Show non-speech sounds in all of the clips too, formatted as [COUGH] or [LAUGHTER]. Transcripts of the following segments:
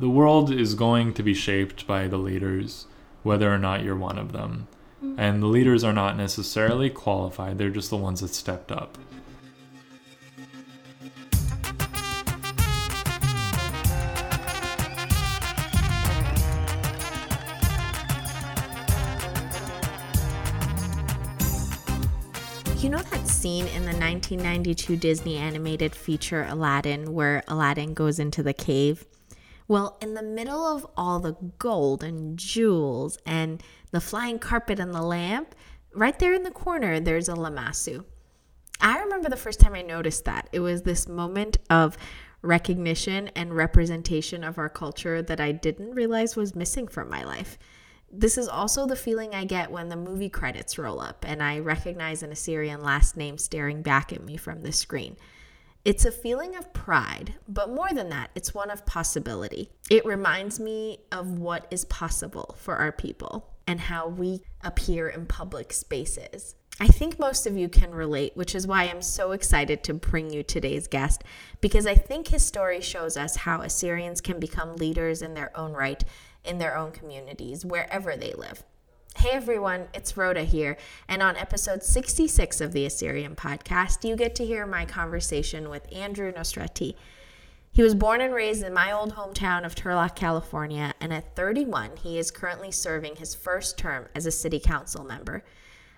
the world is going to be shaped by the leaders, whether or not you're one of them. Mm-hmm. And the leaders are not necessarily qualified, they're just the ones that stepped up. You know that scene in the 1992 Disney animated feature Aladdin where Aladdin goes into the cave? Well, in the middle of all the gold and jewels and the flying carpet and the lamp, right there in the corner, there's a lamassu. I remember the first time I noticed that. It was this moment of recognition and representation of our culture that I didn't realize was missing from my life. This is also the feeling I get when the movie credits roll up and I recognize an Assyrian last name staring back at me from the screen. It's a feeling of pride, but more than that, it's one of possibility. It reminds me of what is possible for our people and how we appear in public spaces. I think most of you can relate, which is why I'm so excited to bring you today's guest, because I think his story shows us how Assyrians can become leaders in their own right in their own communities, wherever they live. Hey everyone, it's Rhoda here, and on episode 66 of the Assyrian podcast, you get to hear my conversation with Andrew Nosrati. He was born and raised in my old hometown of Turlock, California, and at 31, he is currently serving his first term as a city council member.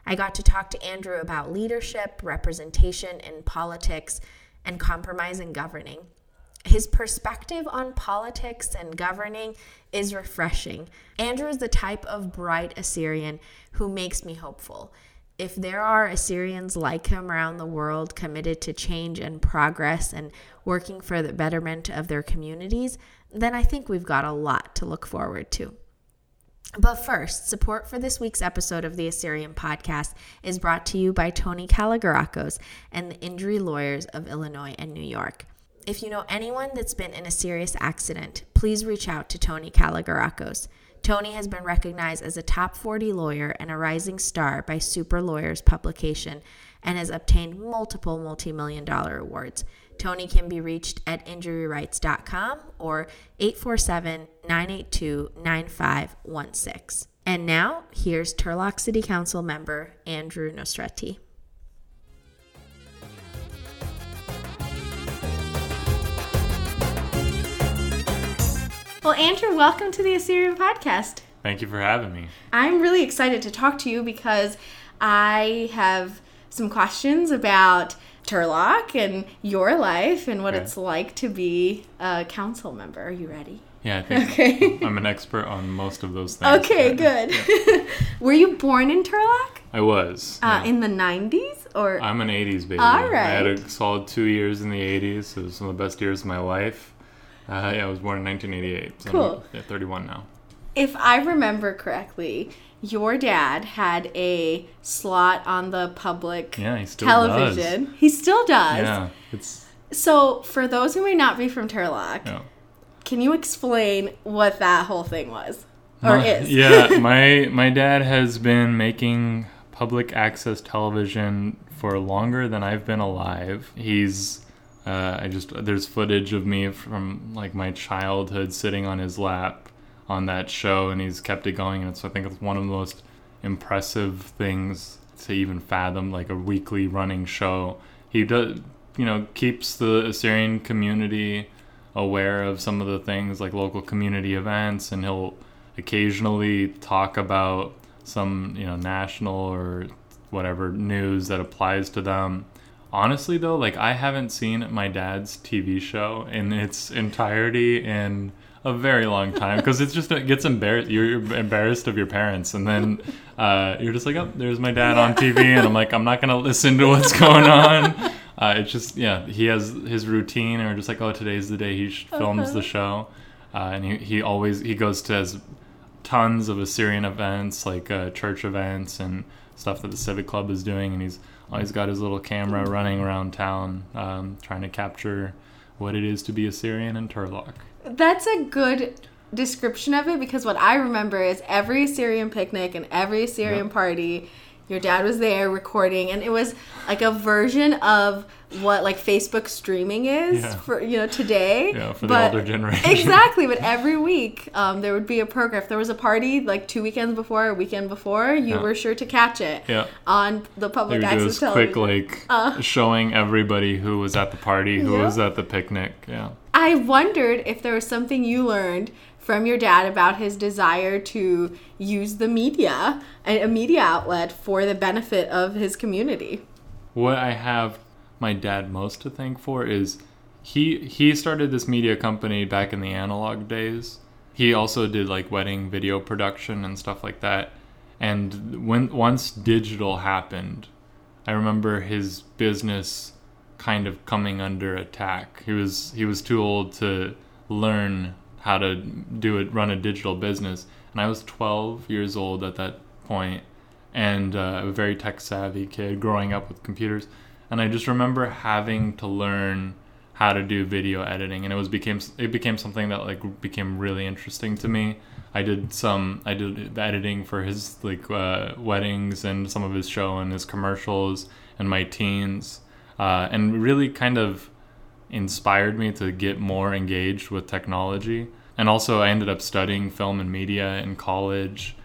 I got to talk to Andrew about leadership, representation in politics, and compromise in governing. His perspective on politics and governing is refreshing. Andrew is the type of bright Assyrian who makes me hopeful. If there are Assyrians like him around the world committed to change and progress and working for the betterment of their communities, then I think we've got a lot to look forward to. But first, support for this week's episode of the Assyrian podcast is brought to you by Tony Kalogerakos and the injury lawyers of Illinois and New York. If you know anyone that's been in a serious accident, please reach out to Tony Kalogerakos. Tony has been recognized as a top 40 lawyer and a rising star by Super Lawyers publication and has obtained multiple multi million dollar awards. Tony can be reached at injuryrights.com or 847 982 9516. And now, here's Turlock City Council member Andrew Nosrati. Well, Andrew, welcome to the Assyrian podcast. Thank you for having me. I'm really excited to talk to you because I have some questions about Turlock and your life and what Okay. it's like to be a council member. Are you ready? Yeah, I think [LAUGHS] Okay. I'm an expert on most of those things. Okay, Yeah. good. [LAUGHS] Were you born in Turlock? I was. Uh, yeah. In the 90s? Or I'm an 80s baby. All I had a solid two years in the 80s. It was some of the best years of my life. Uh, yeah, I was born in 1988. So I'm, Cool. yeah, 31 now. if I remember correctly, your dad had a slot on the public Yeah, he still television. He still does. does. Yeah, it's So, for those who may not be from Turlock, yeah. can you explain what that whole thing was? Or My- is? [LAUGHS] yeah, [LAUGHS] my my dad has been making public access television for longer than I've been alive. He's uh, I just there's footage of me from like my childhood sitting on his lap on that show, and he's kept it going. And so I think it's one of the most impressive things to even fathom, like a weekly running show. He does, you know, keeps the Assyrian community aware of some of the things like local community events, and he'll occasionally talk about some you know national or whatever news that applies to them honestly though like i haven't seen my dad's tv show in its entirety in a very long time because it's just it gets embarrassed you're embarrassed of your parents and then uh, you're just like oh there's my dad on tv and i'm like i'm not gonna listen to what's going on. Uh, it's just yeah he has his routine and we're just like oh today's the day he sh- films the show. Uh, and he, he always he goes to his tons of Assyrian events, like uh, church events and stuff that the Civic Club is doing, and he's always got his little camera running around town, um, trying to capture what it is to be Assyrian in Turlock. That's a good description of it because what I remember is every Assyrian picnic and every Assyrian Yep. party, Your dad was there recording, and it was like a version of what like Facebook streaming is Yeah. for you know today. Yeah, for the But- older generation. Exactly, but [LAUGHS] every week um, there would be a program. If there was a party like two weekends before, a weekend before, you Yeah. were sure to catch it Yeah. on the They public would do access this television. quick like showing everybody who was at the party, who Yeah. was at the picnic. Yeah. I wondered if there was something you learned from your dad about his desire to use the media, a media outlet for the benefit of his community. What I have my dad most to thank for is he he started this media company back in the analog days. He also did like wedding video production and stuff like that. And when once digital happened, I remember his business kind of coming under attack. He was he was too old to learn how to do it, run a digital business, and I was 12 years old at that point, and uh, a very tech savvy kid growing up with computers, and I just remember having to learn how to do video editing, and it was became it became something that like became really interesting to me. I did some I did the editing for his like uh, weddings and some of his show and his commercials and my teens, uh, and really kind of inspired me to get more engaged with technology. And also, I ended up studying film and media in college.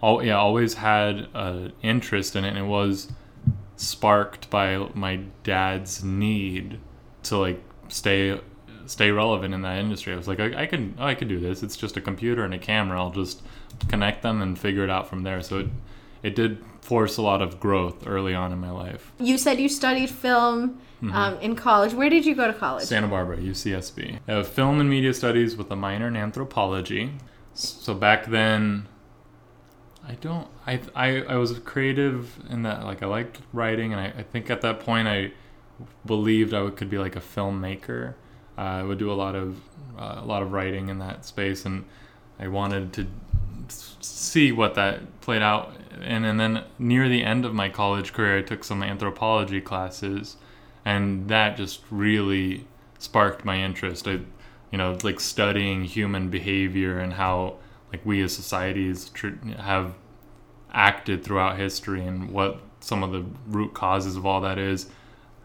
All, yeah, always had an interest in it, and it was sparked by my dad's need to like stay stay relevant in that industry. I was like, I, I can oh, I could do this. It's just a computer and a camera. I'll just connect them and figure it out from there. So it it did force a lot of growth early on in my life. You said you studied film Mm-hmm. um, in college. Where did you go to college? Santa Barbara, UCSB. I have film and media studies with a minor in anthropology. So back then, I don't. I I, I was creative in that. Like I liked writing, and I, I think at that point I believed I could be like a filmmaker. Uh, I would do a lot of uh, a lot of writing in that space, and I wanted to see what that played out. And and then near the end of my college career, I took some anthropology classes, and that just really sparked my interest. I, you know, like studying human behavior and how like we as societies have acted throughout history and what some of the root causes of all that is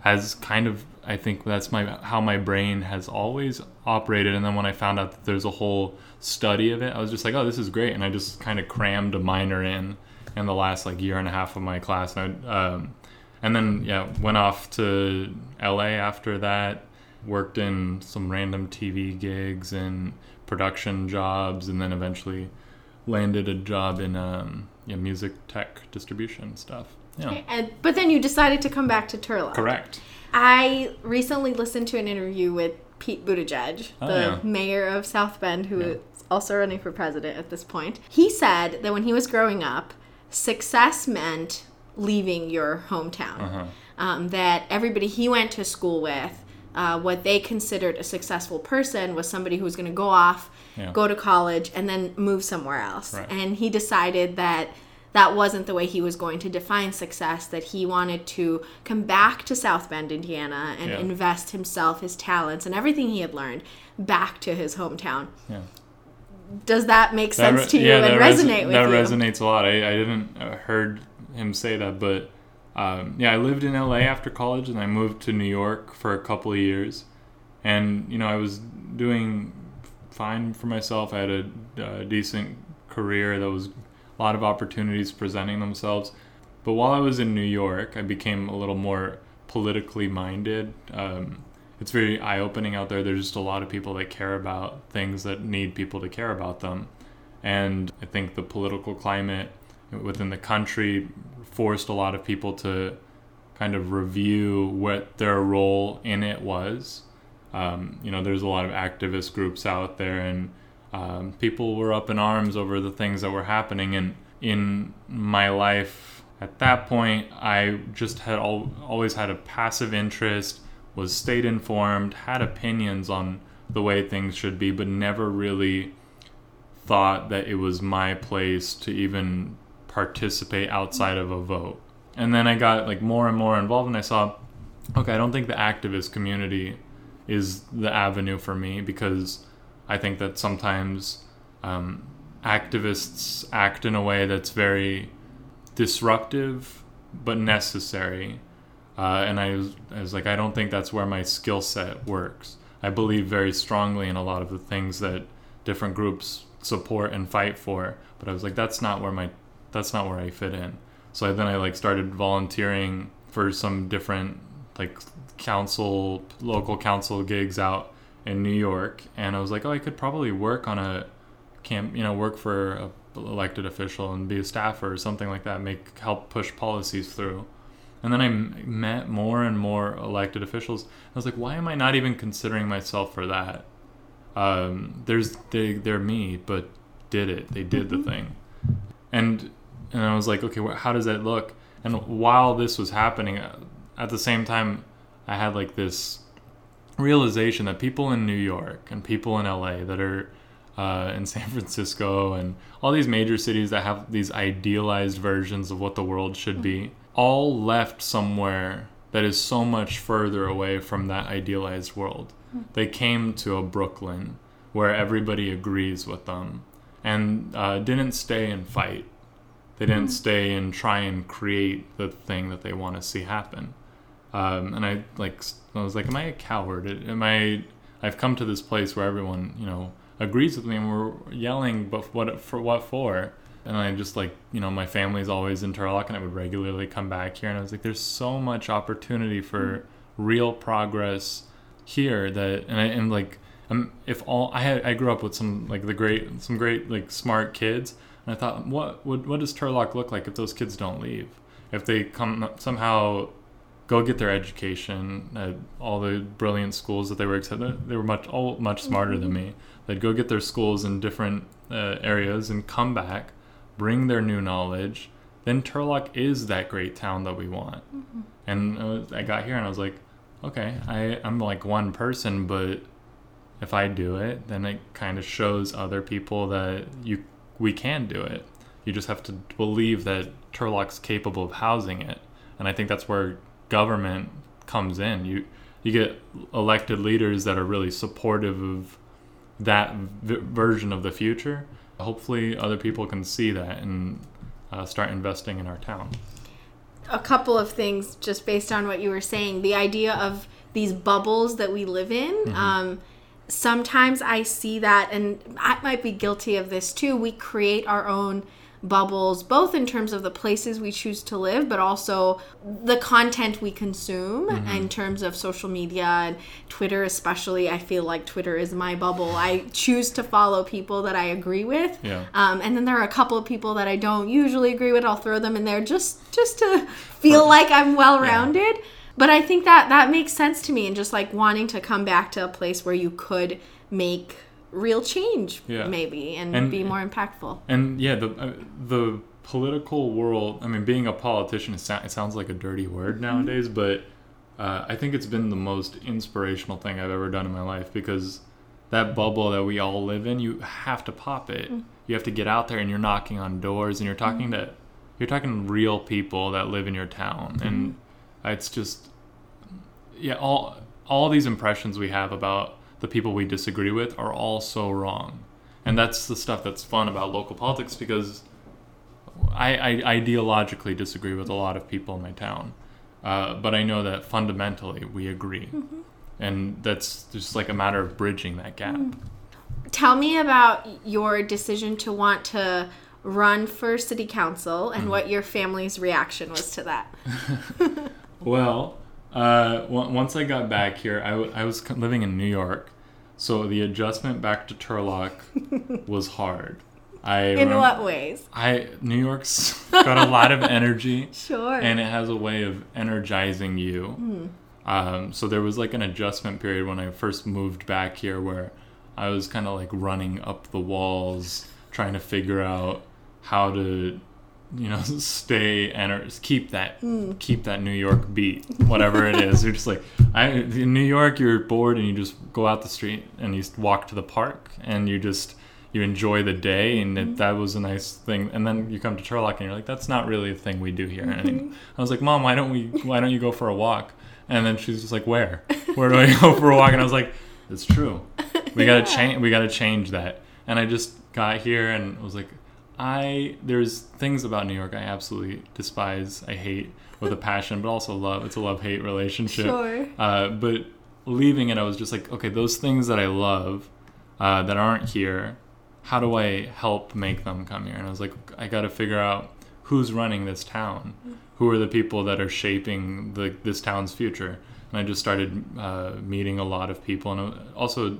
has kind of I think that's my how my brain has always operated. And then when I found out that there's a whole study of it I was just like oh this is great. And I just kind of crammed a minor in in the last like year and a half of my class. And I, um, and then yeah went off to LA after that worked in some random TV gigs and production jobs and then eventually landed a job in um, yeah, music tech distribution stuff yeah And, but then you decided to come back to Turlock. correct I recently listened to an interview with Pete Buttigieg, Oh, the yeah. mayor of South Bend, who is also running for president at this point. He said that when he was growing up, success meant leaving your hometown. Uh-huh. Um, that everybody he went to school with, uh, what they considered a successful person was somebody who was going to go off, Yeah. go to college, and then move somewhere else. Right. And he decided that that wasn't the way he was going to define success, that he wanted to come back to South Bend, Indiana, and Yeah. invest himself, his talents, and everything he had learned back to his hometown. yeah Does that make That sense re- to you and that res- resonate with that you? That resonates a lot. I, I didn't uh, heard him say that, but um, yeah, I lived in LA after college, and I moved to New York for a couple of years, and you know I was doing fine for myself. I had a, uh decent career. There was a lot of opportunities presenting themselves, but while I was in New York, I became a little more politically minded. Um, it's very eye opening out there. There's just a lot of people that care about things that need people to care about them. And I think the political climate within the country forced a lot of people to kind of review what their role in it was. Um, you know, there's a lot of activist groups out there, and um, people were up in arms over the things that were happening. And in my life at that point, I just had al- always had a passive interest, was stayed informed, had opinions on the way things should be, but never really thought that it was my place to even participate outside of a vote. And then I got like more and more involved and I saw okay, I don't think the activist community is the avenue for me because I think that sometimes um, activists act in a way that's very disruptive but necessary. Uh, and I was, I was like, I don't think that's where my skill set works. I believe very strongly in a lot of the things that different groups support and fight for, but I was like, that's not where my, that's not where I fit in. So then I like started volunteering for some different like council, local council gigs out in New York, and I was like, oh, I could probably work on a camp, you know, work for a elected official and be a staffer or something like that, make help push policies through. And then I met more and more elected officials. I was like, why am I not even considering myself for that? Um, there's they they're me, but did it? They did the thing, and and I was like, okay, how does that look? And while this was happening, uh, at the same time, I had like this realization that people in New York and people in LA that are uh, in [LAUGHS] San Francisco and all these major cities that have these idealized versions of what the world should be, all left somewhere that is so much further away from that idealized world. They came to a Brooklyn where everybody agrees with them and uh, didn't stay and fight. They didn't stay and try and create the thing that they want to see happen. Um, and I like I was like, am I a coward? Am I? I've come to this place where everyone you know agrees with me, and we're yelling, but what for? What for? And I just like you know my family's always in Turlock, and I would regularly come back here, and I was like, there's so much opportunity for mm. real progress here that, and I and like. Um, if all I had, I grew up with some like the great, some great like smart kids, and I thought, what would what does Turlock look like if those kids don't leave? If they come somehow go get their education at all the brilliant schools that they were accepted. They were much all much smarter than me. They'd go get their schools in different uh, areas and come back, bring their new knowledge. Then Turlock is that great town that we want. Mm-hmm. And uh, I got here and I was like, okay, I I'm like one person, but if I do it, then it kind of shows other people that you we can do it. You just have to believe that Turlock's capable of housing it. And I think that's where government comes in. You you get elected leaders that are really supportive of that v- version of the future. Hopefully, other people can see that and uh, start investing in our town. A couple of things, just based on what you were saying, the idea of these bubbles that we live in. Mm-hmm. Um, sometimes I see that, and I might be guilty of this too. We create our own bubbles, both in terms of the places we choose to live, but also the content we consume mm-hmm. in terms of social media and Twitter, especially. I feel like Twitter is my bubble. I choose to follow people that I agree with. Yeah. Um, and then there are a couple of people that I don't usually agree with. I'll throw them in there just just to feel like I'm well rounded. Yeah. But I think that that makes sense to me and just like wanting to come back to a place where you could make real change yeah. maybe and, and, be more impactful and yeah the uh, the political world i mean being a politician it, sounds like a dirty word mm-hmm. nowadays but uh, i think it's been the most inspirational thing i've ever done in my life because that bubble that we all live in you have to pop it mm-hmm. you have to get out there and you're knocking on doors and you're talking mm-hmm. to you're talking real people that live in your town and mm-hmm. it's just yeah all all these impressions we have about the people we disagree with are all so wrong. And that's the stuff that's fun about local politics because I, I ideologically disagree with a lot of people in my town. Uh, but I know that fundamentally we agree. Mm-hmm. And that's just like a matter of bridging that gap. Mm. Tell me about your decision to want to run for city council and mm. what your family's reaction was to that. [LAUGHS] well, uh, once I got back here, I, w- I was living in New York, so the adjustment back to Turlock [LAUGHS] was hard. I in what ways? I New York's [LAUGHS] got a lot of energy, [LAUGHS] sure, and it has a way of energizing you. Mm. Um, so there was like an adjustment period when I first moved back here, where I was kind of like running up the walls, trying to figure out how to you know [LAUGHS] stay and keep that mm. keep that New York beat whatever it is. You're just like I in New York you're bored and you just go out the street and you walk to the park and you just you enjoy the day and it, that was a nice thing. And then you come to Turlock and you're like that's not really a thing we do here. Mm-hmm. I was like mom why don't we why don't you go for a walk? And then she's just like where? Where do I go for a walk? And I was like it's true. We gotta [LAUGHS] change we gotta change that. And I just got here and was like I there's things about New York I absolutely despise. I hate with a [LAUGHS] passion, but also love. It's a love hate relationship. Sure. Uh, but leaving it, I was just like, okay, those things that I love uh, that aren't here, how do I help make them come here? And I was like, I got to figure out who's running this town, who are the people that are shaping the this town's future. And I just started uh, meeting a lot of people, and also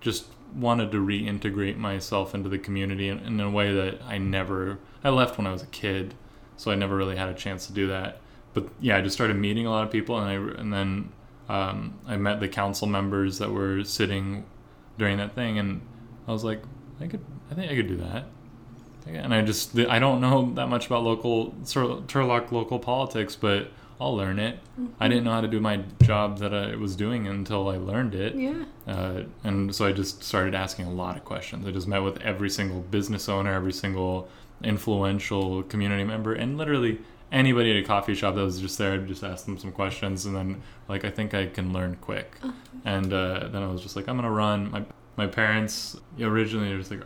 just wanted to reintegrate myself into the community in, in a way that I never. I left when I was a kid, so I never really had a chance to do that. But yeah, I just started meeting a lot of people, and I and then um, I met the council members that were sitting during that thing, and I was like, I could, I think I could do that. And I just, I don't know that much about local Tur- Turlock local politics, but I'll learn it. I didn't know how to do my job that I was doing until I learned it. Yeah. Uh, and so I just started asking a lot of questions. I just met with every single business owner, every single influential community member, and literally anybody at a coffee shop that was just there. I'd just ask them some questions, and then like I think I can learn quick. And uh, then I was just like, I'm gonna run. My my parents originally were just like,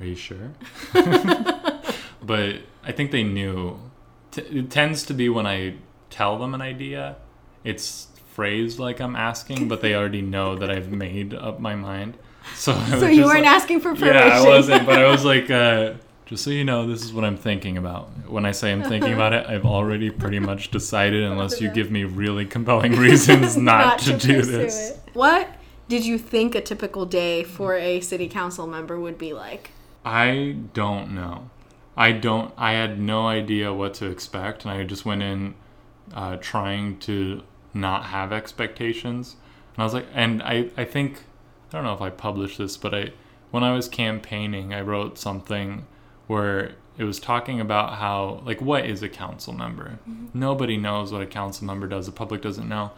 Are you sure? [LAUGHS] [LAUGHS] but I think they knew. T- it tends to be when I tell them an idea, it's phrased like I'm asking, but they already know that I've made up my mind. [LAUGHS] So, So you weren't like- asking for permission. yeah, I wasn't, but I was [LAUGHS] like, uh, just so you know, this is what I'm thinking about. When I say I'm thinking about it, I've already pretty much decided, [LAUGHS] unless you give me really compelling reasons not, to, do this. it. What did you think a typical day for a city council member would be like? I don't know. I don't. I had no idea what to expect, and I just went in uh, trying to not have expectations. And I was like, and I, I think I don't know if I published this, but I when I was campaigning, I wrote something where it was talking about how like what is a council member? Nobody knows what a council member does. The public doesn't know.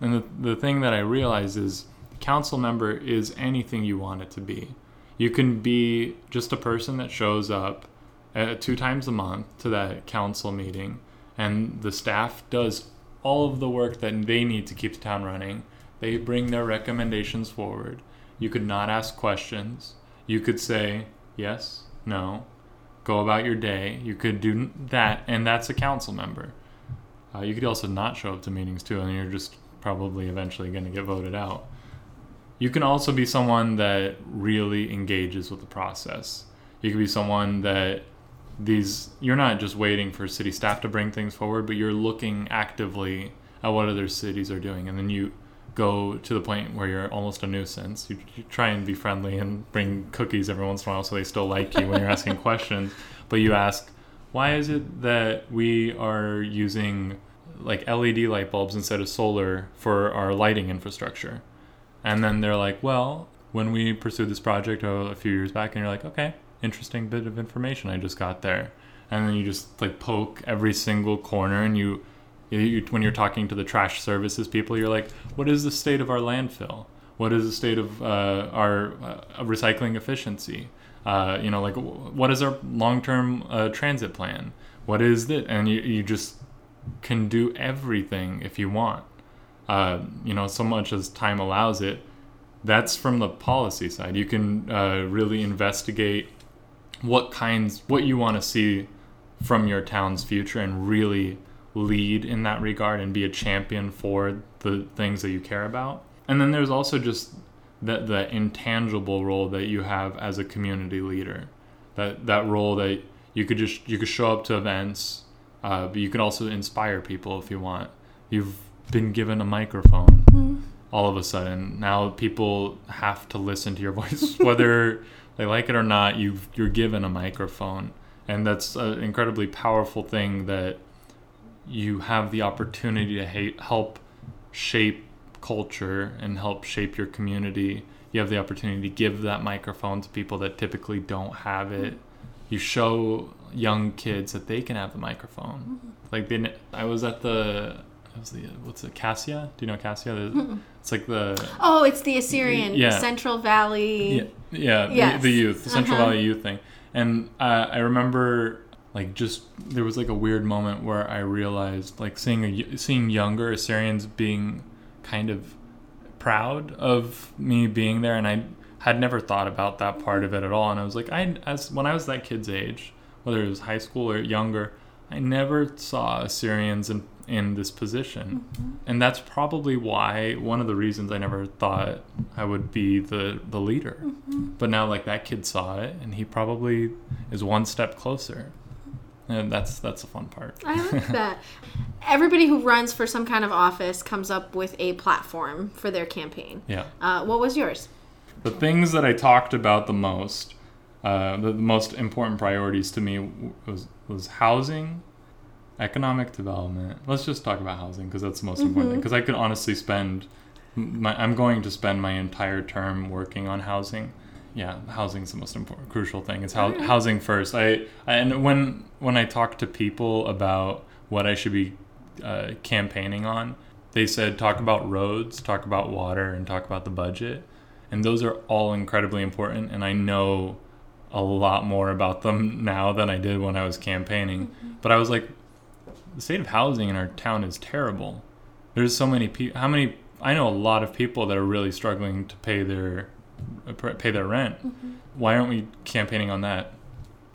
And the, the thing that I realized is council member is anything you want it to be. You can be just a person that shows up uh, two times a month to that council meeting, and the staff does all of the work that they need to keep the town running. They bring their recommendations forward. You could not ask questions. You could say yes, no, go about your day. You could do that, and that's a council member. Uh, you could also not show up to meetings too, and you're just probably eventually going to get voted out. You can also be someone that really engages with the process. You could be someone that these you're not just waiting for city staff to bring things forward, but you're looking actively at what other cities are doing, and then you go to the point where you're almost a nuisance. You, you try and be friendly and bring cookies every once in a while so they still like you when you're [LAUGHS] asking questions, but you ask, why is it that we are using like LED light bulbs instead of solar for our lighting infrastructure? And then they're like, well, when we pursued this project uh, a few years back, and you're like, okay, interesting bit of information I just got there. And then you just like poke every single corner, and you, you, when you're talking to the trash services people, you're like, what is the state of our landfill? What is the state of uh, our uh, recycling efficiency? Uh, you know, like what is our long-term uh, transit plan? What is it? And you, you just can do everything if you want. Uh, you know, so much as time allows it. That's from the policy side. You can uh, really investigate what kinds, what you want to see from your town's future, and really lead in that regard and be a champion for the things that you care about. And then there's also just that the intangible role that you have as a community leader. That that role that you could just you could show up to events, uh, but you could also inspire people if you want. You've been given a microphone all of a sudden. Now people have to listen to your [LAUGHS] voice, whether they like it or not. You you're given a microphone, and that's an incredibly powerful thing that you have the opportunity to help shape culture and help shape your community. You have the opportunity to give that microphone to people that typically don't have it. Mm-hmm. You show young kids that they can have the microphone. Mm-hmm. Like they, I was at the, I was the what's it, Cassia? Do you know Cassia? It's like the Oh, it's the Assyrian Yeah. Central Valley. yeah, yeah Yes. the, the youth, the Central Uh-huh. Valley youth thing. And uh, I remember like just there was like a weird moment where I realized like seeing a, seeing younger Assyrians being kind of proud of me being there, and I had never thought about that part of it at all. And I was like, I as when I was that kid's age, whether it was high school or younger, I never saw Assyrians in, in this position. And that's probably why one of the reasons I never thought I would be the, the leader. But now, like, that kid saw it, and he probably is one step closer. And that's that's the fun part. I like [LAUGHS] that. Everybody who runs for some kind of office comes up with a platform for their campaign. Yeah. Uh, what was yours? The things that I talked about the most, uh, the, the most important priorities to me was was housing, economic development. Let's just talk about housing because that's the most mm-hmm. important thing. Because I could honestly spend, my, I'm going to spend my entire term working on housing. Yeah, housing's the most important, crucial thing. It's hou- Alright. housing first. I, I and when when I talk to people about what I should be uh, campaigning on, they said talk about roads, talk about water, and talk about the budget and those are all incredibly important and i know a lot more about them now than i did when i was campaigning mm-hmm. but i was like the state of housing in our town is terrible. There's so many people how many i know a lot of people that are really struggling to pay their pay their rent. Mm-hmm. Why aren't we campaigning on that?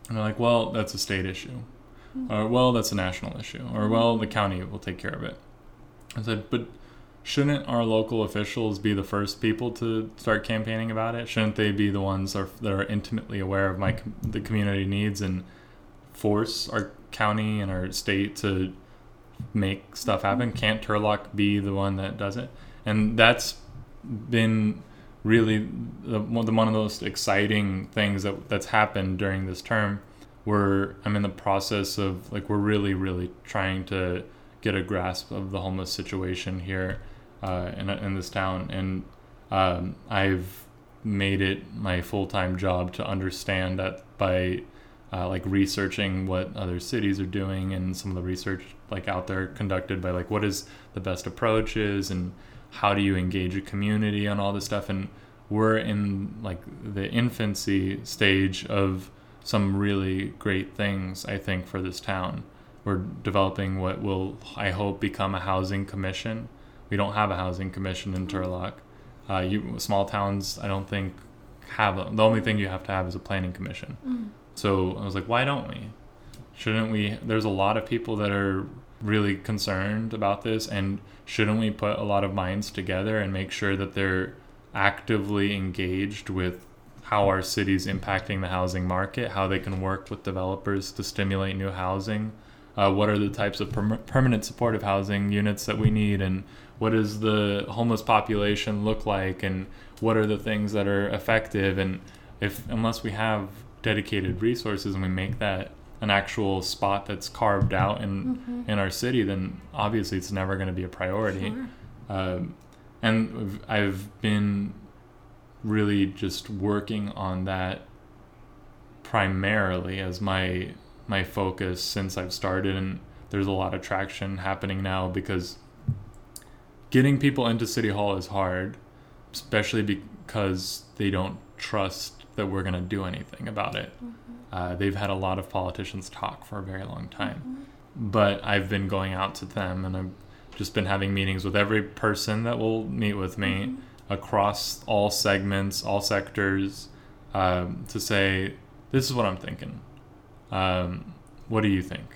And they're like well that's a state issue. Mm-hmm. Or well that's a national issue. Or mm-hmm. well the county will take care of it. I said but shouldn't our local officials be the first people to start campaigning about it? Shouldn't they be the ones that are, that are intimately aware of my the community needs and force our county and our state to make stuff happen? Can't Turlock be the one that does it? And that's been really the, one the- one of the most exciting things that that's happened during this term where I'm in the process of like we're really really trying to get a grasp of the homeless situation here uh, in, in this town and um, I've made it my full-time job to understand that by uh, like researching what other cities are doing and some of the research like out there conducted by like what is the best approaches and how do you engage a community on all this stuff. And we're in like the infancy stage of some really great things i think for this town. We're developing what will i hope become a housing commission. We don't have a housing commission in turlock. Uh, you small towns i don't think have a, the only thing you have to have is a planning commission so i was like why don't we? Shouldn't we there's a lot of people that are really concerned about this and shouldn't we put a lot of minds together and make sure that they're actively engaged with how our city's impacting the housing market how they can work with developers to stimulate new housing? Uh, what are the types of perm- permanent supportive housing units that we need and what does the homeless population look like and what are the things that are effective? And if unless we have dedicated resources and we make that an actual spot that's carved out in in our city then obviously it's never going to be a priority Sure. um, and I've been really just working on that primarily as my my focus since I've started and there's a lot of traction happening now because getting people into city hall is hard especially because they don't trust that we're going to do anything about it. Uh, they've had a lot of politicians talk for a very long time. But i've been going out to them and i've just been having meetings with every person that will meet with me across all segments all sectors um, to say this is what i'm thinking. Um, what do you think?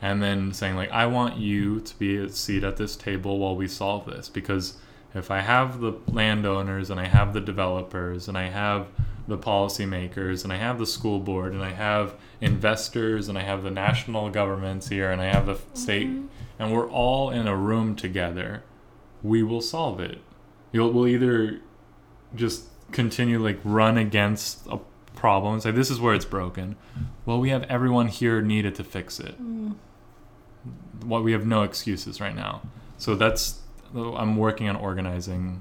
And then saying like i want you to be a seat at this table while we solve this because if i have the landowners and i have the developers and i have the policymakers and i have the school board and i have investors and i have the national governments here and i have the mm-hmm. state and we're all in a room together. We will solve it. You'll we'll either just continue like run against a problem and say this is where it's broken. Well we have everyone here needed to fix it. Mm. What we have no excuses right now. So that's i'm working on organizing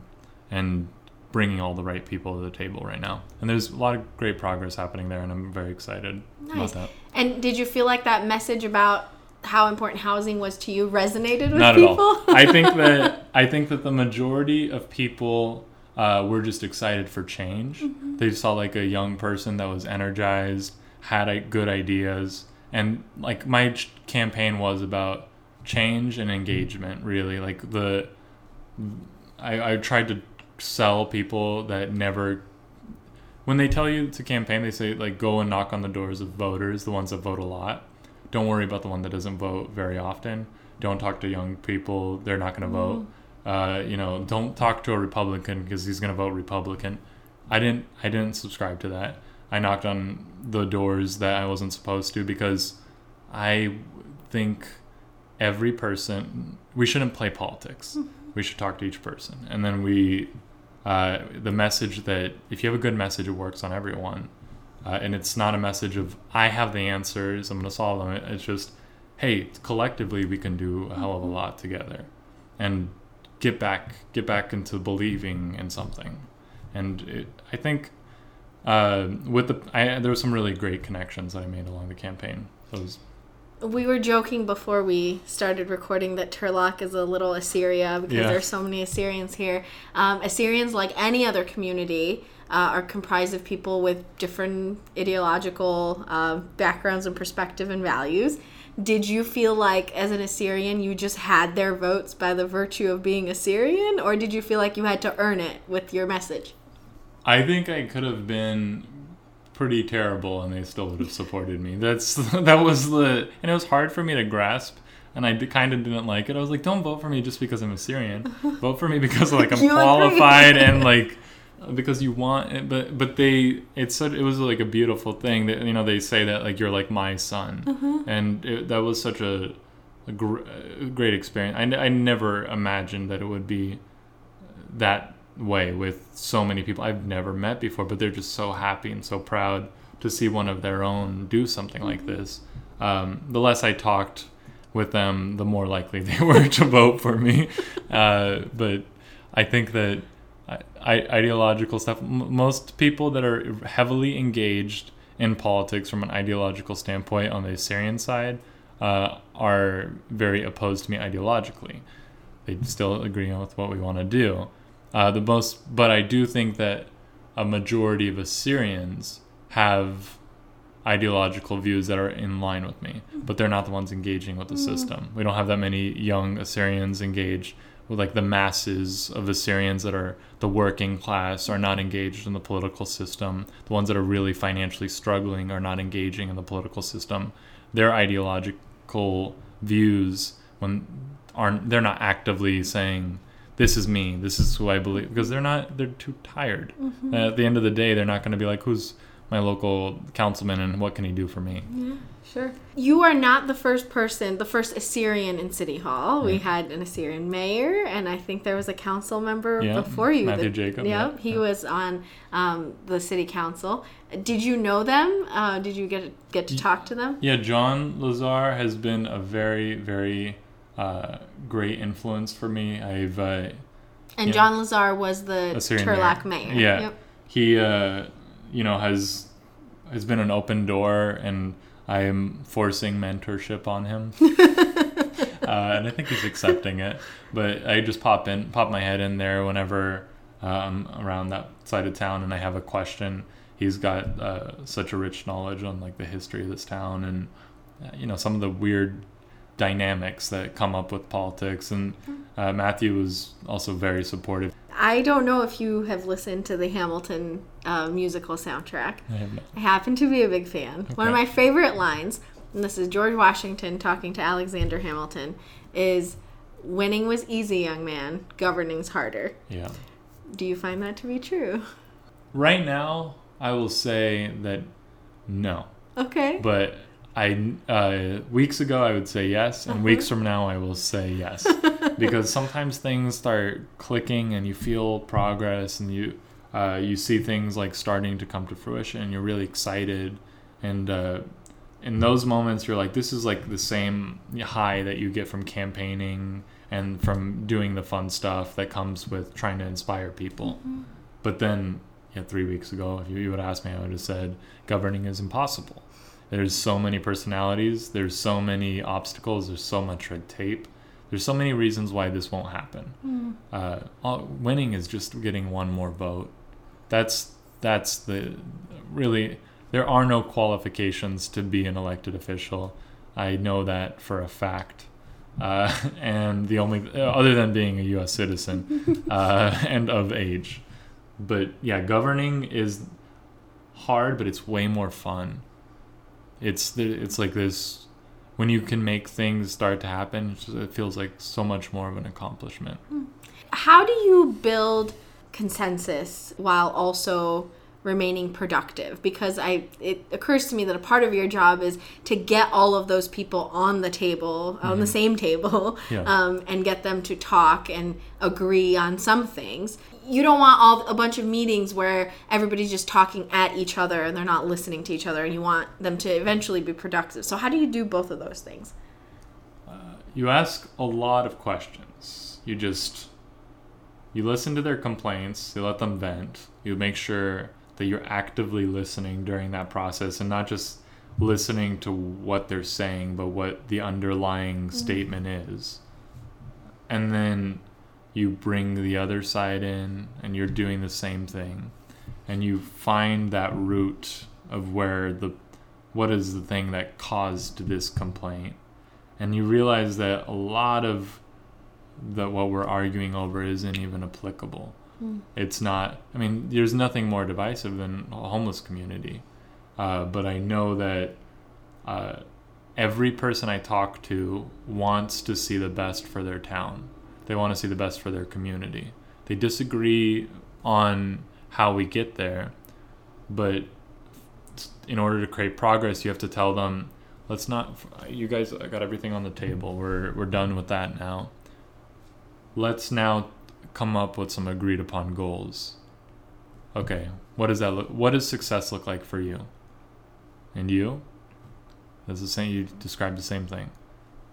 and bringing all the right people to the table right now. And there's a lot of great progress happening there and i'm very excited Nice. about that. And did you feel like that message about how important housing was to you resonated with not people? at all. [LAUGHS] i think that [LAUGHS] i think that the majority of people uh, were just excited for change. They saw like a young person that was energized had good ideas and like my ch- campaign was about change and engagement really. Like the I, I tried to sell people that never when they tell you to campaign, they say like go and knock on the doors of voters, the ones that vote a lot. Don't worry about the one that doesn't vote very often. Don't talk to young people; they're not going to vote. Uh, you know, don't talk to a Republican because he's going to vote Republican. I didn't. I didn't subscribe to that. I knocked on the doors that I wasn't supposed to because I think every person we shouldn't play politics. We should talk to each person, and then we uh, the message that if you have a good message, it works on everyone. Uh, and it's not a message of I have the answers, I'm going to solve them. It's just, hey, collectively we can do a hell of a lot together, and get back get back into believing in something. And it, I think uh, with the I, there were some really great connections that I made along the campaign. It was We were joking before we started recording that Turlock is a little Assyria because Yeah. there's so many Assyrians here. Um, Assyrians, like any other community, uh, are comprised of people with different ideological uh, backgrounds and perspective and values. Did you feel like, as an Assyrian, you just had their votes by the virtue of being Assyrian, or did you feel like you had to earn it with your message? I think I could have been pretty terrible and they still would have supported me. That's [LAUGHS] that was the and it was hard for me to grasp and I kind of didn't like it. I was like, don't vote for me just because I'm Assyrian. vote for me because like [LAUGHS] I'm qualified and [LAUGHS] like because you want it. But but they it's such it was like a beautiful thing that you know they say that like you're like my son uh-huh. and it, that was such a, a, gr- uh, great experience. I, n- I never imagined that it would be that way with so many people I've never met before, but they're just so happy and so proud to see one of their own do something like this. Um, the less I talked with them, the more likely [LAUGHS] they were to vote for me. [LAUGHS] Uh, but I think that I, ideological stuff, m- most people that are heavily engaged in politics from an ideological standpoint on the Assyrian side uh, are very opposed to me ideologically they still agree with what we want to do. Uh, the most, but I do think that a majority of Assyrians have ideological views that are in line with me, mm-hmm. but they're not the ones engaging with the mm-hmm. system. We don't have that many young Assyrians engaged with like the masses of Assyrians that are the working class are not mm-hmm. engaged in the political system. The ones that are really financially struggling are not engaging in the political system. Their ideological views when aren't they're not actively saying this is me this is who i believe because they're not they're too tired Mm-hmm. At the end of the day they're not going to be like who's my local councilman and what can he do for me Yeah, Sure. You are not the first person, the first Assyrian in City Hall. We had an Assyrian mayor, and I think there was a council member Yeah, before you. Matthew that- Jacob, Yep, yeah, he was on um, the city council. Did you know them? Uh, did you get get to talk to them? yeah john lazar has been a very very uh, great influence for me i've uh, And. John Lazar was the Assyrian Turlock mayor. Yeah. Yep. he uh, you know has has been an open door and I am forcing mentorship on him. [LAUGHS] uh, and I think he's accepting it. But I just pop in pop my head in there whenever um, around that side of town and I have a question. He's got uh, such a rich knowledge on like the history of this town and you know some of the weird dynamics that come up with politics and uh, Matthew was also very supportive. I don't know if you have listened to the Hamilton uh, musical soundtrack. I have no- I happen to be a big fan. One of my favorite lines, and this is George Washington talking to Alexander Hamilton, is winning was easy, young man, governing's harder. yeah. Do you find that to be true? Right now, I will say that no. Okay. But I uh, weeks ago I would say yes, and weeks from now I will say yes, [LAUGHS] because sometimes things start clicking and you feel progress and you uh, you see things like starting to come to fruition and you're really excited. And uh, in those moments you're like this is like the same high that you get from campaigning and from doing the fun stuff that comes with trying to inspire people. But then yeah three weeks ago if you, you would ask me i would have said governing is impossible there's so many personalities. There's so many obstacles. There's so much red tape. There's so many reasons why this won't happen. Uh, all, winning is just getting one more vote. That's that's the really there are no qualifications to be an elected official. I know that for a fact. Uh, [LAUGHS] and the only uh, other than being a us citizen [LAUGHS] uh, and of age. But yeah governing is hard, but it's way more fun. It's the, it's like this when you can make things start to happen. It feels like so much more of an accomplishment. How do you build consensus while also remaining productive? Because I it occurs to me that a part of your job is to get all of those people on the table, on the same table, Yeah. um, and get them to talk and agree on some things. You don't want all a bunch of meetings where everybody's just talking at each other and they're not listening to each other, and you want them to eventually be productive. So how do you do both of those things? Uh, you ask a lot of questions. You just you listen to their complaints, you let them vent. You make sure that you're actively listening during that process and not just listening to what they're saying, but what the underlying mm-hmm. statement is. And then you bring the other side in and you're doing the same thing. And you find that root of where the what is the thing that caused this complaint and you realize that a lot of that what we're arguing over isn't even applicable. It's not. I mean, there's nothing more divisive than a homeless community, uh, but I know that uh, every person I talk to wants to see the best for their town. They want to see the best for their community. They disagree on how we get there, but in order to create progress, you have to tell them let's not you guys I got everything on the table. We're we're done with that now. Let's now come up with some agreed upon goals. Okay what does that look what does success look like for you? And you? That's the same you described the same thing.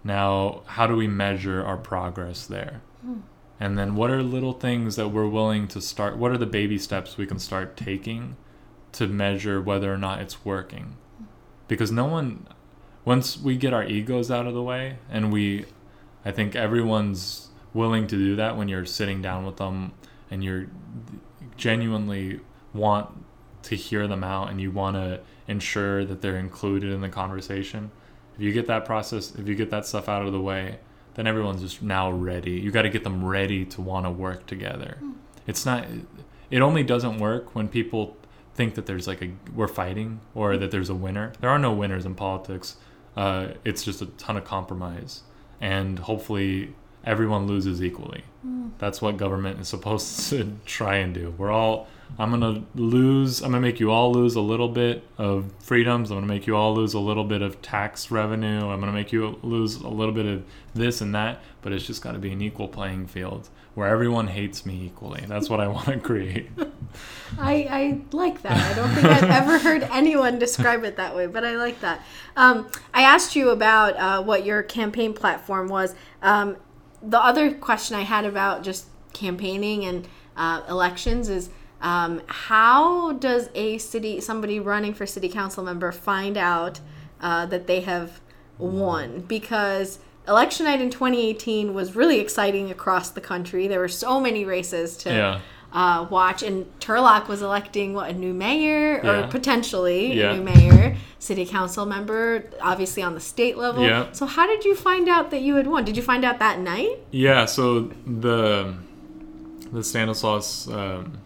Now how do we measure our progress there Hmm. and then what are little things that we're willing to start what are the baby steps we can start taking to measure whether or not it's working? Because no one once we get our egos out of the way and we i think everyone's willing to do that when you're sitting down with them and you're genuinely want to hear them out and you want to ensure that they're included in the conversation if you get that process if you get that stuff out of the way then everyone's just now ready. You got to get them ready to want to work together. It's not it only doesn't work when people think that there's like a we're fighting or that there's a winner. There are no winners in politics. Uh, it's just a ton of compromise. And hopefully everyone loses equally. That's what government is supposed [LAUGHS] to try and do. We're all i'm gonna lose i'm gonna make you all lose a little bit of freedoms i'm gonna make you all lose a little bit of tax revenue i'm gonna make you lose a little bit of this and that but it's just got to be an equal playing field where everyone hates me equally that's what i [LAUGHS] want to create I, I like that. I don't think I've ever [LAUGHS] heard anyone describe it that way, but I like that. Um, I asked you about uh, what your campaign platform was. Um, the other question I had about just campaigning and uh, elections is um, how does a city, somebody running for city council member, find out uh, that they have won? Because election night in 2018 was really exciting across the country. There were so many races to Yeah. uh, watch. And Turlock was electing what a new mayor Yeah. or potentially Yeah. a new mayor, city council member, obviously on the state level. Yeah. So how did you find out that you had won? Did you find out that night? Yeah, so the the Stanislaus um,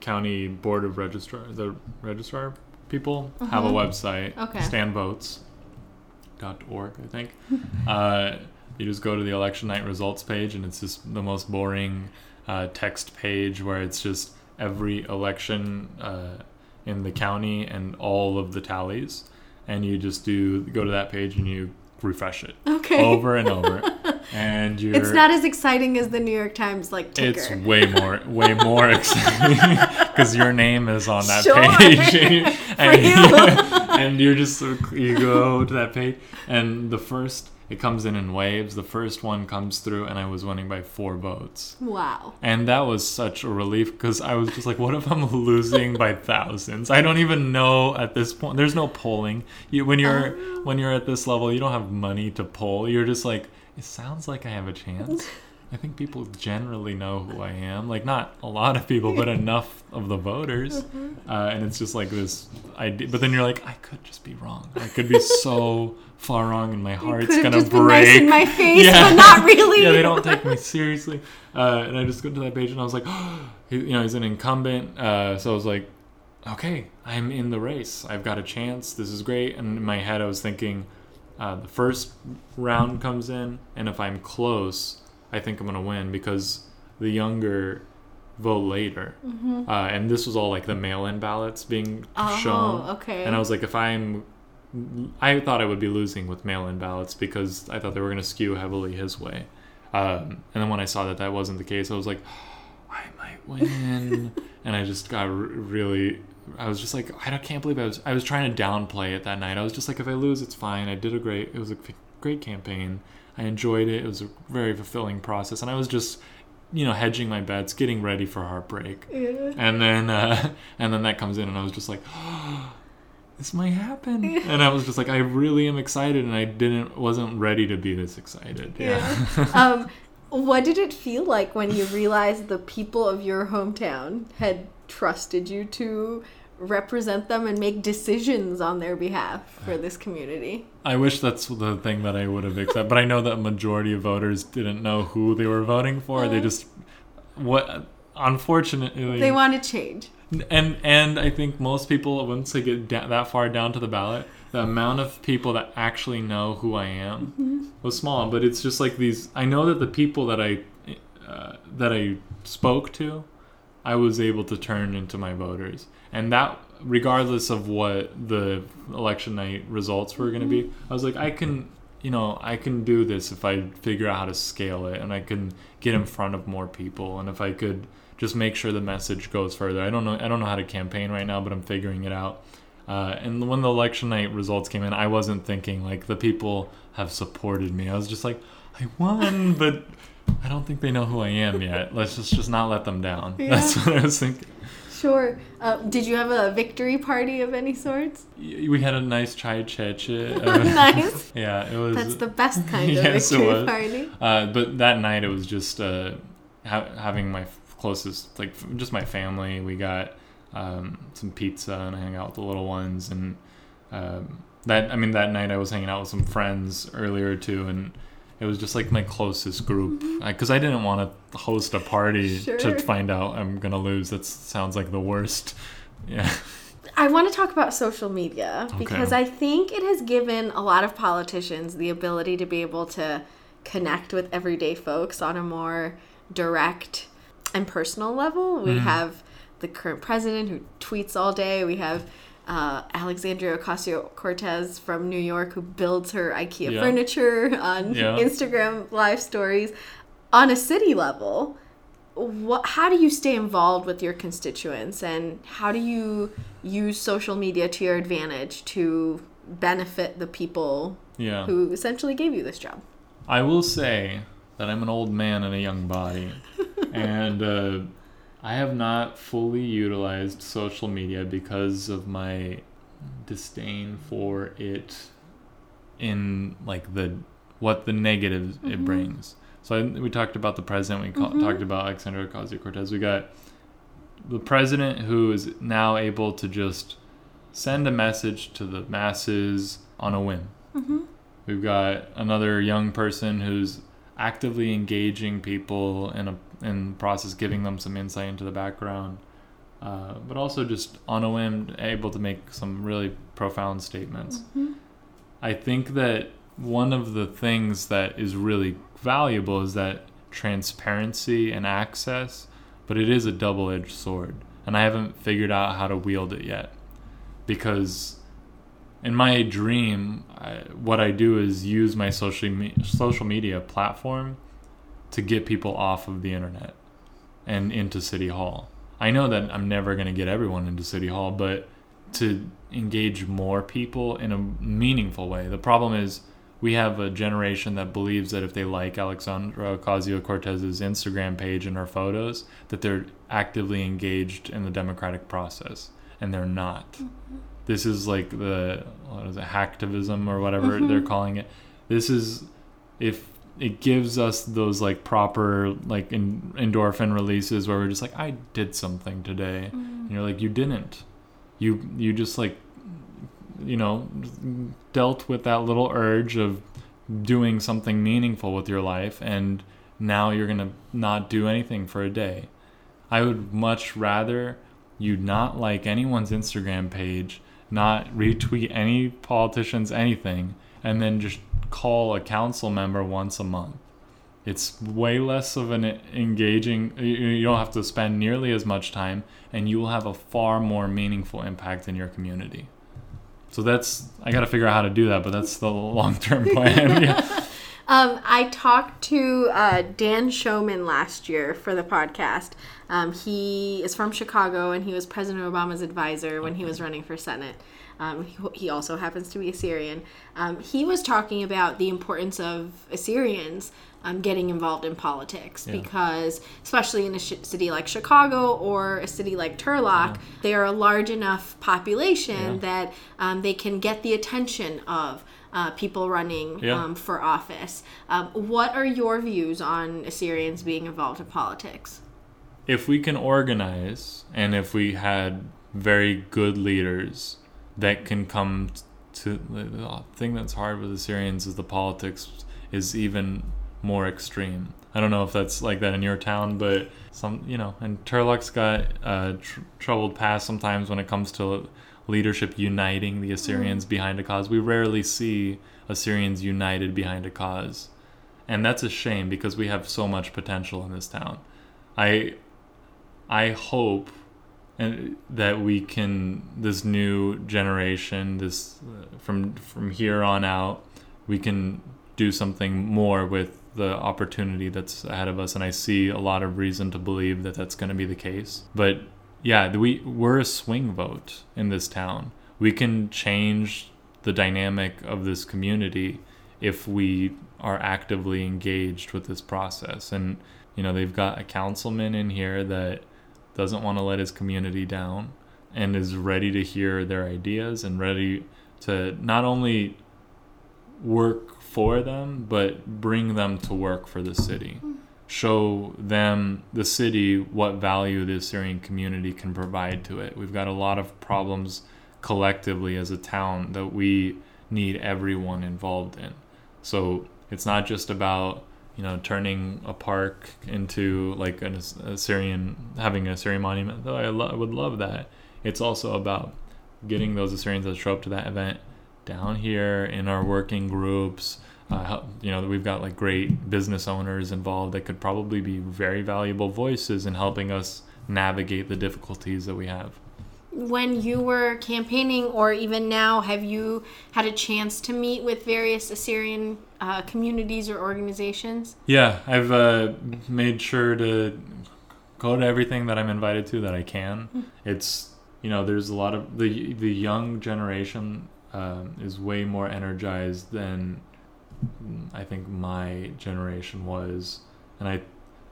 County Board of Registrar, the registrar people have a website, Okay. stanvotes.org, I think. [LAUGHS] uh, you just go to the election night results page, and it's just the most boring uh, text page where it's just every election uh, in the county and all of the tallies, and you just do go to that page and you refresh it Okay. over and over, [LAUGHS] and you're It's not as exciting as the New York Times like ticker. it's way more, way more [LAUGHS] exciting because your name is on that Sure. page, [LAUGHS] [LAUGHS] and, you- and, you. and you're just you go to that page, and the first it comes in in waves. The first one comes through, and I was winning by four votes, wow. and that was such a relief because I was just like, what if I'm losing by thousands? I don't even know at this point. There's no polling. You when you're oh. when you're at this level, you don't have money to poll. You're just like, it sounds like I have a chance. I think people generally know who I am. Like not a lot of people, but [LAUGHS] enough of the voters. Mm-hmm. Uh, and it's just like this idea. But then you're like, I could just be wrong. I could be [LAUGHS] so far wrong, and my heart's gonna just break. nice in my face, [LAUGHS] but not really. yeah, they don't take me seriously. Uh, and I just go to that page and I was like, [GASPS] he, you know, he's an incumbent. Uh, so I was like, okay, I'm in the race. I've got a chance. This is great. And in my head, I was thinking, uh, the first round comes in, and if I'm close, I think I'm gonna win because the younger vote later. Uh, and this was all like the mail-in ballots being Oh, shown. okay. And I was like, if I'm, I thought I would be losing with mail-in ballots because I thought they were gonna skew heavily his way. Um, and then when I saw that that wasn't the case, I was like, [GASPS] I might win. [LAUGHS] and I just got r- really, I was just like, I can't believe I was, I was trying to downplay it that night. I was just like, if I lose, it's fine. I did a great, it was a great campaign. I enjoyed it. It was a very fulfilling process. And I was just, you know, hedging my bets, getting ready for heartbreak. Yeah. And then, uh, [LAUGHS] and then that comes in and I was just like, [GASPS] this might happen. [LAUGHS] And I was just like, I really am excited. And I didn't, wasn't ready to be this excited. Yeah. [LAUGHS] um, what did it feel like when you realized the people of your hometown had trusted you to represent them and make decisions on their behalf for this community? I wish that's the thing that I would have accepted, but I know that majority of voters didn't know who they were voting for. They Uh. just what unfortunately They want to change. and and I think most people once they get da- that far down to the ballot, the amount of people that actually know who I am was small. But it's just like these. I know that the people that I uh, that I spoke to, I was able to turn into my voters, and that regardless of what the election night results were going to be, I was like, I can. You know, I can do this if I figure out how to scale it, and I can get in front of more people, and if I could just make sure the message goes further. I don't know. I don't know how to campaign right now, but I'm figuring it out. Uh, and when the election night results came in, I wasn't thinking like the people have supported me. I was just like, I won, but I don't think they know who I am yet. Let's just just not let them down. [LAUGHS] Yeah. That's what I was thinking. Sure. Uh, did you have a victory party of any sorts? We had a nice chai cheche. [LAUGHS] Uh, nice. [LAUGHS] Yeah, it was. That's the best kind of [LAUGHS] Yes, it victory was. party. Uh, but that night it was just uh, ha- having my closest, like f- just my family. We got um, some pizza and I hung out with the little ones. And um, that, I mean, that night I was hanging out with some friends earlier too, and it was just like my closest group mm-hmm. because I didn't want to host a party Sure. to find out I'm gonna lose. That sounds like the worst. Yeah. I want to talk about social media because I think it has given a lot of politicians the ability to be able to connect with everyday folks on a more direct and personal level. We mm-hmm. have the current president who tweets all day. We have uh, Alexandria Ocasio Cortez from New York who builds her IKEA Yeah. furniture on Yeah. Instagram live stories. On a city level, what how do you stay involved with your constituents and how do you use social media to your advantage to benefit the people Yeah. who essentially gave you this job I will say that I'm an old man in a young body, [LAUGHS] and uh, I have not fully utilized social media because of my disdain for it in like the what the negatives it mm-hmm. brings. So I, we talked about the president. We ca- mm-hmm. talked about Alexandria Ocasio Cortez. We got the president who is now able to just send a message to the masses on a whim. Mm-hmm. We've got another young person who's actively engaging people in a in the process, giving them some insight into the background, uh, but also just on a whim, able to make some really profound statements. I think that one of the things that is really valuable is that transparency and access, but it is a double-edged sword, and I haven't figured out how to wield it yet, because in my dream, I, what I do is use my social me- social media platform to get people off of the internet and into City Hall. I know that I'm never going to get everyone into City Hall, but to engage more people in a meaningful way. The problem is we have a generation that believes that if they like Alexandria Ocasio Cortez's Instagram page and her photos, that they're actively engaged in the democratic process, and they're not. Mm-hmm. This is like the what is it, hacktivism or whatever mm-hmm. they're calling it. This is if it gives us those like proper like in, endorphin releases where we're just like I did something today, mm-hmm. and you're like you didn't. You you just like you know dealt with that little urge of doing something meaningful with your life and now you're going to not do anything for a day. I would much rather you not like anyone's Instagram page, not retweet any politicians anything, and then just call a council member once a month. It's way less of an engaging, you- don't have to spend nearly as much time, and you will have a far more meaningful impact in your community. So that's, I got to figure out how to do that, but that's the [LAUGHS] long term plan. [LAUGHS] yeah. Um, I talked to uh, Dan Shomon last year for the podcast. Um, he is from Chicago and he was President Obama's advisor when he was running for Senate. Um, he, he also happens to be Assyrian. Um, he was talking about the importance of Assyrians um, getting involved in politics Yeah. because, especially in a sh- city like Chicago or a city like Turlock, they are a large enough population Yeah. that um, they can get the attention of uh, people running Yeah. um, for office. Um, what are your views on Assyrians being involved in politics? if we can organize and if we had very good leaders that can come to the thing that's hard with the Assyrians is the politics is even more extreme. I don't know if that's like that in your town, but some you know, and Turlock's got a tr- troubled past sometimes when it comes to leadership uniting the Assyrians mm. behind a cause. We rarely see Assyrians united behind a cause. And that's a shame because we have so much potential in this town. I I hope and that we can this new generation this uh, from from here on out we can do something more with the opportunity that's ahead of us and I see a lot of reason to believe that that's going to be the case. But yeah we we're a swing vote in this town. We can change the dynamic of this community if we are actively engaged with this process. And you know they've got a councilman in here that doesn't want to let his community down and is ready to hear their ideas and ready to not only work for them but bring them to work for the city hmm. show them the city what value the Assyrian community can provide to it we've got a lot of problems collectively as a town that we need everyone involved in so it's not just about you know turning a park into like an Assyrian having a Assyrian monument. Though I, lo- I would love that. It's also about getting those Assyrians that show up to that event down here in our working groups. Uh, you know, we've got like great business owners involved that could probably be very valuable voices in helping us navigate the difficulties that we have. When you were campaigning, or even now, have you had a chance to meet with various Assyrian uh, communities or organizations? Yeah, I've uh, made sure to go to everything that I'm invited to that I can. It's you know, there's a lot of the the young generation um, is way more energized than I think my generation was, and I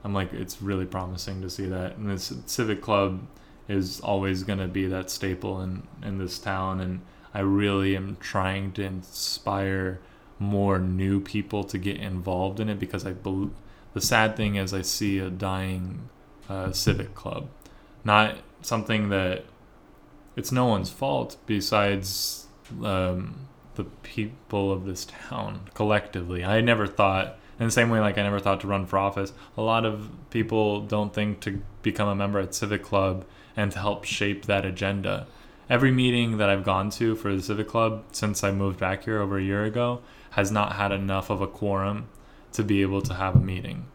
I'm like it's really promising to see that. And this civic club is always going to be that staple in in this town, and I really am trying to inspire more new people to get involved in it because I believe the sad thing is I see a dying uh, civic club, not something that it's no one's fault besides um, the people of this town collectively. I never thought, in the same way, like I never thought to run for office. A lot of people don't think to become a member at Civic Club and to help shape that agenda. Every meeting that I've gone to for the Civic Club since I moved back here over a year ago has not had enough of a quorum to be able to have a meeting.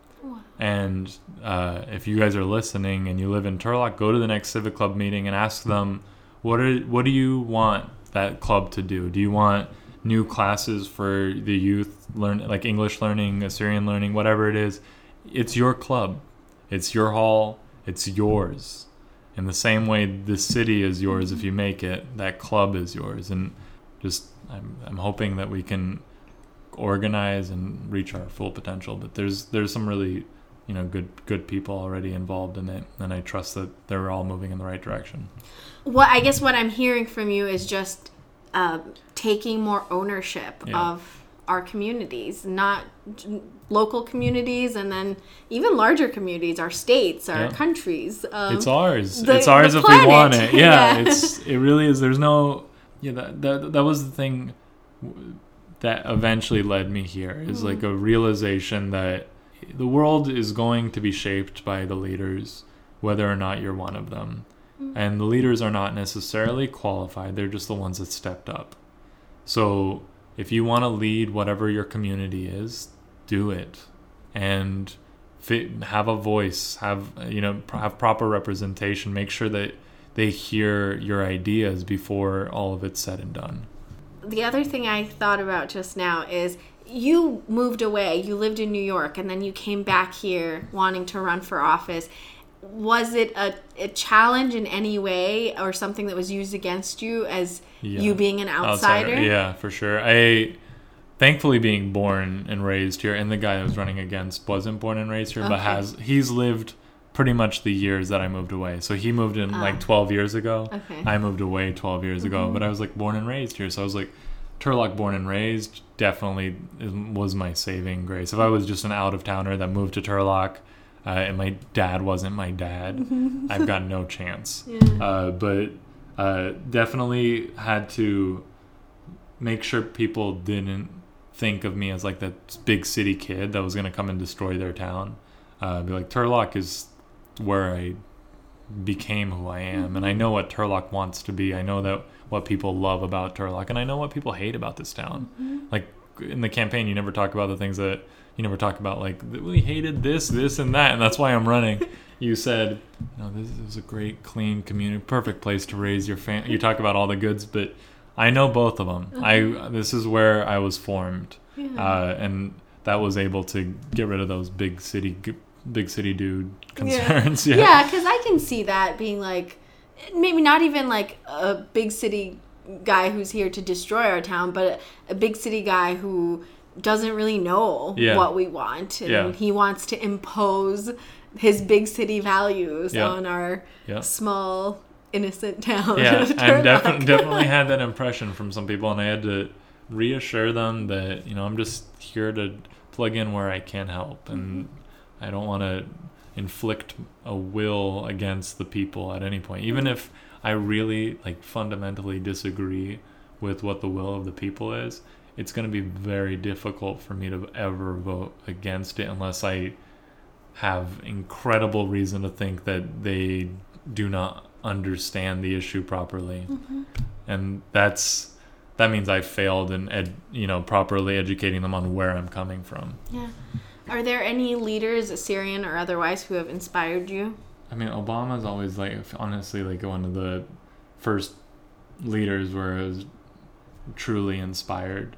And uh, if you guys are listening and you live in Turlock, go to the next Civic Club meeting and ask them what are what do you want that club to do? Do you want new classes for the youth learn like English learning, Assyrian learning, whatever it is? It's your club. It's your hall. It's yours. In the same way the city is yours if you make it, that club is yours. And just I'm I'm hoping that we can organize and reach our full potential. But there's there's some really you know good good people already involved in it, and I trust that they're all moving in the right direction. What I guess what I'm hearing from you is just um, taking more ownership Yeah. of our communities, not local communities, and then even larger communities, our states, our Yeah. countries. Um, it's ours. the- it's ours if we want it. Yeah, [LAUGHS] Yeah. it's it really is. There's no yeah that that, that was the thing that eventually led me here is like a realization that the world is going to be shaped by the leaders, whether or not you're one of them. Mm-hmm. and the leaders are not necessarily qualified they're just the ones that stepped up. So if you want to lead whatever your community is do it. And fit, have a voice have you know have proper representation make sure that they hear your ideas before all of it's said and done. The other thing I thought about just now is you moved away, you lived in New York, and then you came back here wanting to run for office. Was it a, a challenge in any way or something that was used against you as Yeah. you being an outsider? Yeah, for sure. I thankfully being born and raised here, and the guy I was running against wasn't born and raised here, but has he's lived pretty much the years that I moved away. So he moved in like 12 years ago. Ah. Okay. I moved away 12 years ago, but I was like born and raised here. So I was like Turlock born and raised definitely was my saving grace. If I was just an out of towner that moved to Turlock uh, and my dad wasn't my dad, [LAUGHS] I've got no chance. Uh, but uh, definitely had to make sure people didn't think of me as like that big city kid that was going to come and destroy their town. Uh, be like, Turlock is where I became who I am, and I know what Turlock wants to be. I know that what people love about Turlock, and I know what people hate about this town. Like in the campaign, you never talk about the things that you never talk about, like we hated this, this, and that, and that's why I'm running. [LAUGHS] You said, you know, this is a great, clean community, perfect place to raise your family. You talk about all the goods, but I know both of them. I this is where I was formed, uh, and that was able to get rid of those big city, big city dude concerns. [LAUGHS] Yeah, Yeah, because I can see that being like maybe not even like a big city guy who's here to destroy our town, but a, a big city guy who doesn't really know Yeah. what we want and Yeah. he wants to impose his big city values Yeah. on our Yeah. small innocent town. yeah, [LAUGHS] I defi- definitely had that impression from some people, and I had to reassure them that you know I'm just here to plug in where I can help, and mm-hmm. I don't want to inflict a will against the people at any point, even if I really like fundamentally disagree with what the will of the people is. It's going to be very difficult for me to ever vote against it unless I have incredible reason to think that they do not understand the issue properly mm-hmm. and that's that means i failed in ed, you know properly educating them on where i'm coming from yeah. Are there any leaders, Assyrian or otherwise, who have inspired you? i mean obama's always like honestly like one of the first leaders where i was truly inspired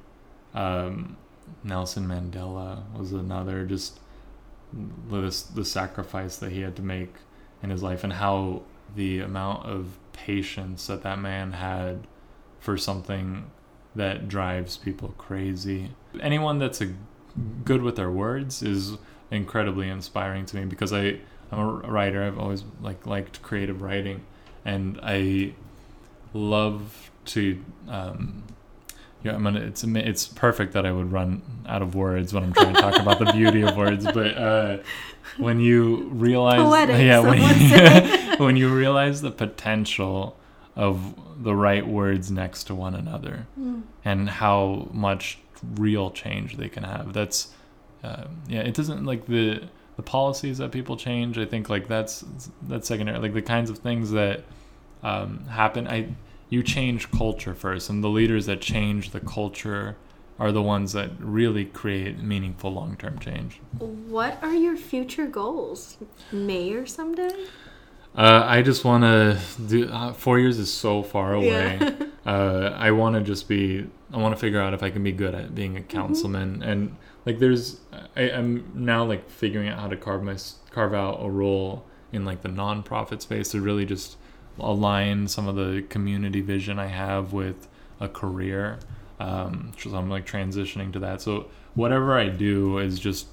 um, nelson mandela was another just the, the sacrifice that he had to make in his life and how the amount of patience that that man had for something that drives people crazy. Anyone that's a good with their words is incredibly inspiring to me because I I'm a writer. I've always like liked creative writing, and I love to. Um, yeah, I mean, it's it's perfect that I would run out of words when I'm trying to talk about the beauty of words, but uh, when you realize, Poetic, yeah, when you, [LAUGHS] when you realize the potential of the right words next to one another and how much real change they can have that's uh, yeah it doesn't like the the policies that people change i think like that's that's secondary like the kinds of things that um, happen i you change culture first and the leaders that change the culture are the ones that really create meaningful long-term change What are your future goals? Mayor someday? Uh, I just want to do. Uh, four years is so far away. Yeah. [LAUGHS] uh, I want to just be. I want to figure out if I can be good at being a councilman, and like, there's. I, I'm now like figuring out how to carve my carve out a role in like the nonprofit space to really just align some of the community vision I have with a career. Um, so I'm like transitioning to that. So whatever I do is just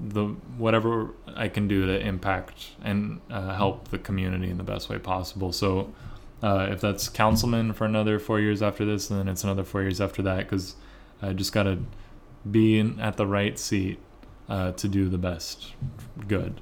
the whatever I can do to impact and uh, help the community in the best way possible. So uh, if that's councilman for another four years after this, then it's another four years after that because I just got to be in, at the right seat uh, to do the best good.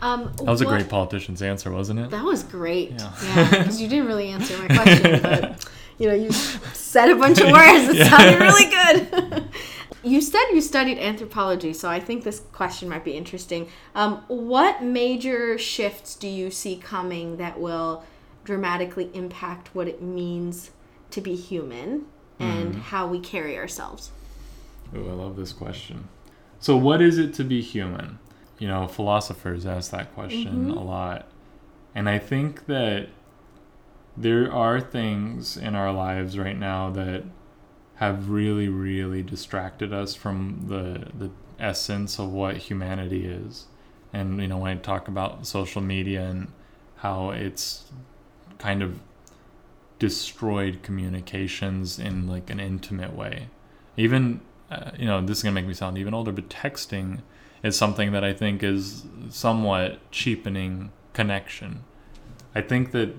Um, That was a great politician's answer, wasn't it? That was great. Yeah. Yeah, because you didn't really answer my question, but [LAUGHS] you know, you said a bunch of words. It Yeah. sounded really good. [LAUGHS] you said you studied anthropology, so I think this question might be interesting. Um, what major shifts do you see coming that will dramatically impact what it means to be human and how we carry ourselves. Ooh, I love this question. So, what is it to be human? You know, philosophers ask that question a lot. And I think that there are things in our lives right now that have really, really distracted us from the, the essence of what humanity is. And, you know, when I talk about social media and how it's kind of destroyed communications in like an intimate way. Even, uh, you know, this is to make me sound even older, but texting is something that I think is somewhat cheapening connection. I think that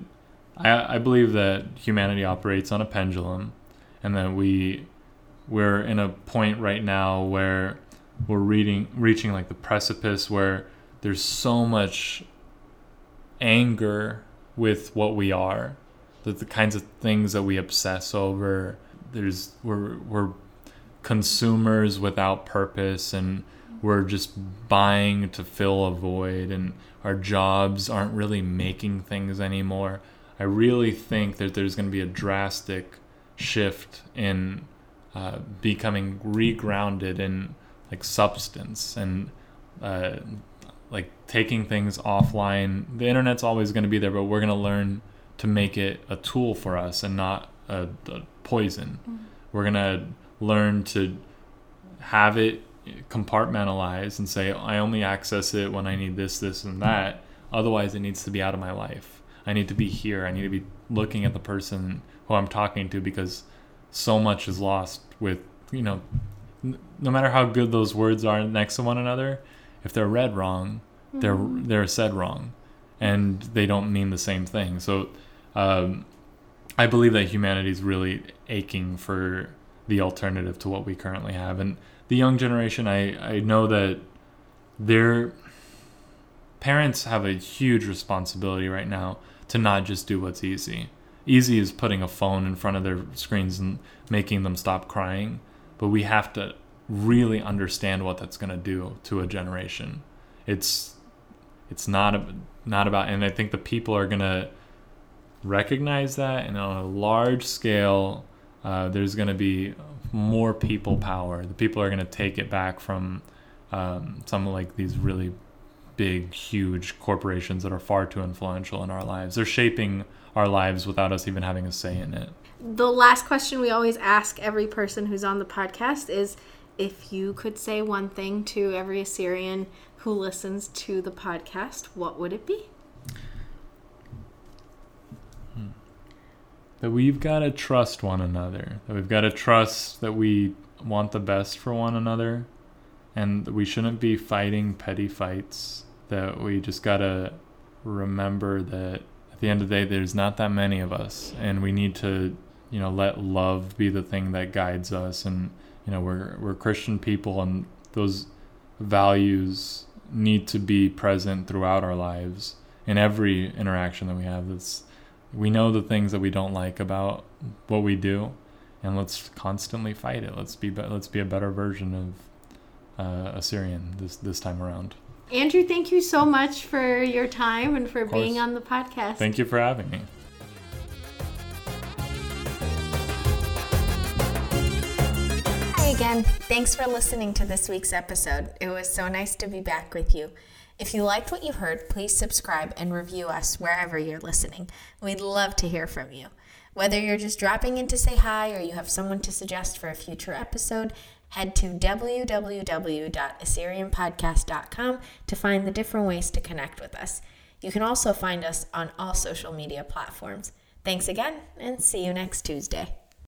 I, I believe that humanity operates on a pendulum and that we we're in a point right now where we're reading reaching like the precipice where there's so much anger with what we are the, the kinds of things that we obsess over there's we're we're consumers without purpose and we're just buying to fill a void and our jobs aren't really making things anymore. I really think that there's going to be a drastic shift in uh, becoming regrounded in like substance and uh, like taking things offline. The internet's always going to be there but we're going to learn to make it a tool for us and not a, a poison. We're going to learn to have it compartmentalize and say i only access it when i need this this and that. Otherwise it needs to be out of my life. I need to be here. I need to be looking at the person who i'm talking to because so much is lost with you know n- no matter how good those words are next to one another if they're read wrong they're they're said wrong and they don't mean the same thing. So um, i believe that humanity is really aching for the alternative to what we currently have. And the young generation i i know that their parents have a huge responsibility right now to not just do what's easy easy as putting a phone in front of their screens and making them stop crying but we have to really understand what that's going to do to a generation. It's it's not a, not about and i think the people are going to recognize that and on a large scale uh, there's going to be more people power. The people are going to take it back from um, some like these really big huge corporations that are far too influential in our lives. They're shaping our lives without us even having a say in it. The last question we always ask every person who's on the podcast is if you could say one thing to every Assyrian who listens to the podcast, what would it be? Hmm. that we've got to trust one another. That we've got to trust that we want the best for one another and that we shouldn't be fighting petty fights. That we just got to remember that at the end of the day there's not that many of us and we need to you know let love be the thing that guides us. And you know we're we're Christian people and those values need to be present throughout our lives in every interaction that we have. That's we know the things that we don't like about what we do and let's constantly fight it. Let's be, be let's be a better version of uh, Assyrian this this time around Andrew, thank you so much for your time and for being on the podcast. thank you for having me Hi again. Thanks for listening to this week's episode. It was so nice to be back with you. If you liked what you heard, please subscribe and review us wherever you're listening. We'd love to hear from you. Whether you're just dropping in to say hi or you have someone to suggest for a future episode, head to www.assyrianpodcast.com to find the different ways to connect with us. You can also find us on all social media platforms. Thanks again, and see you next Tuesday.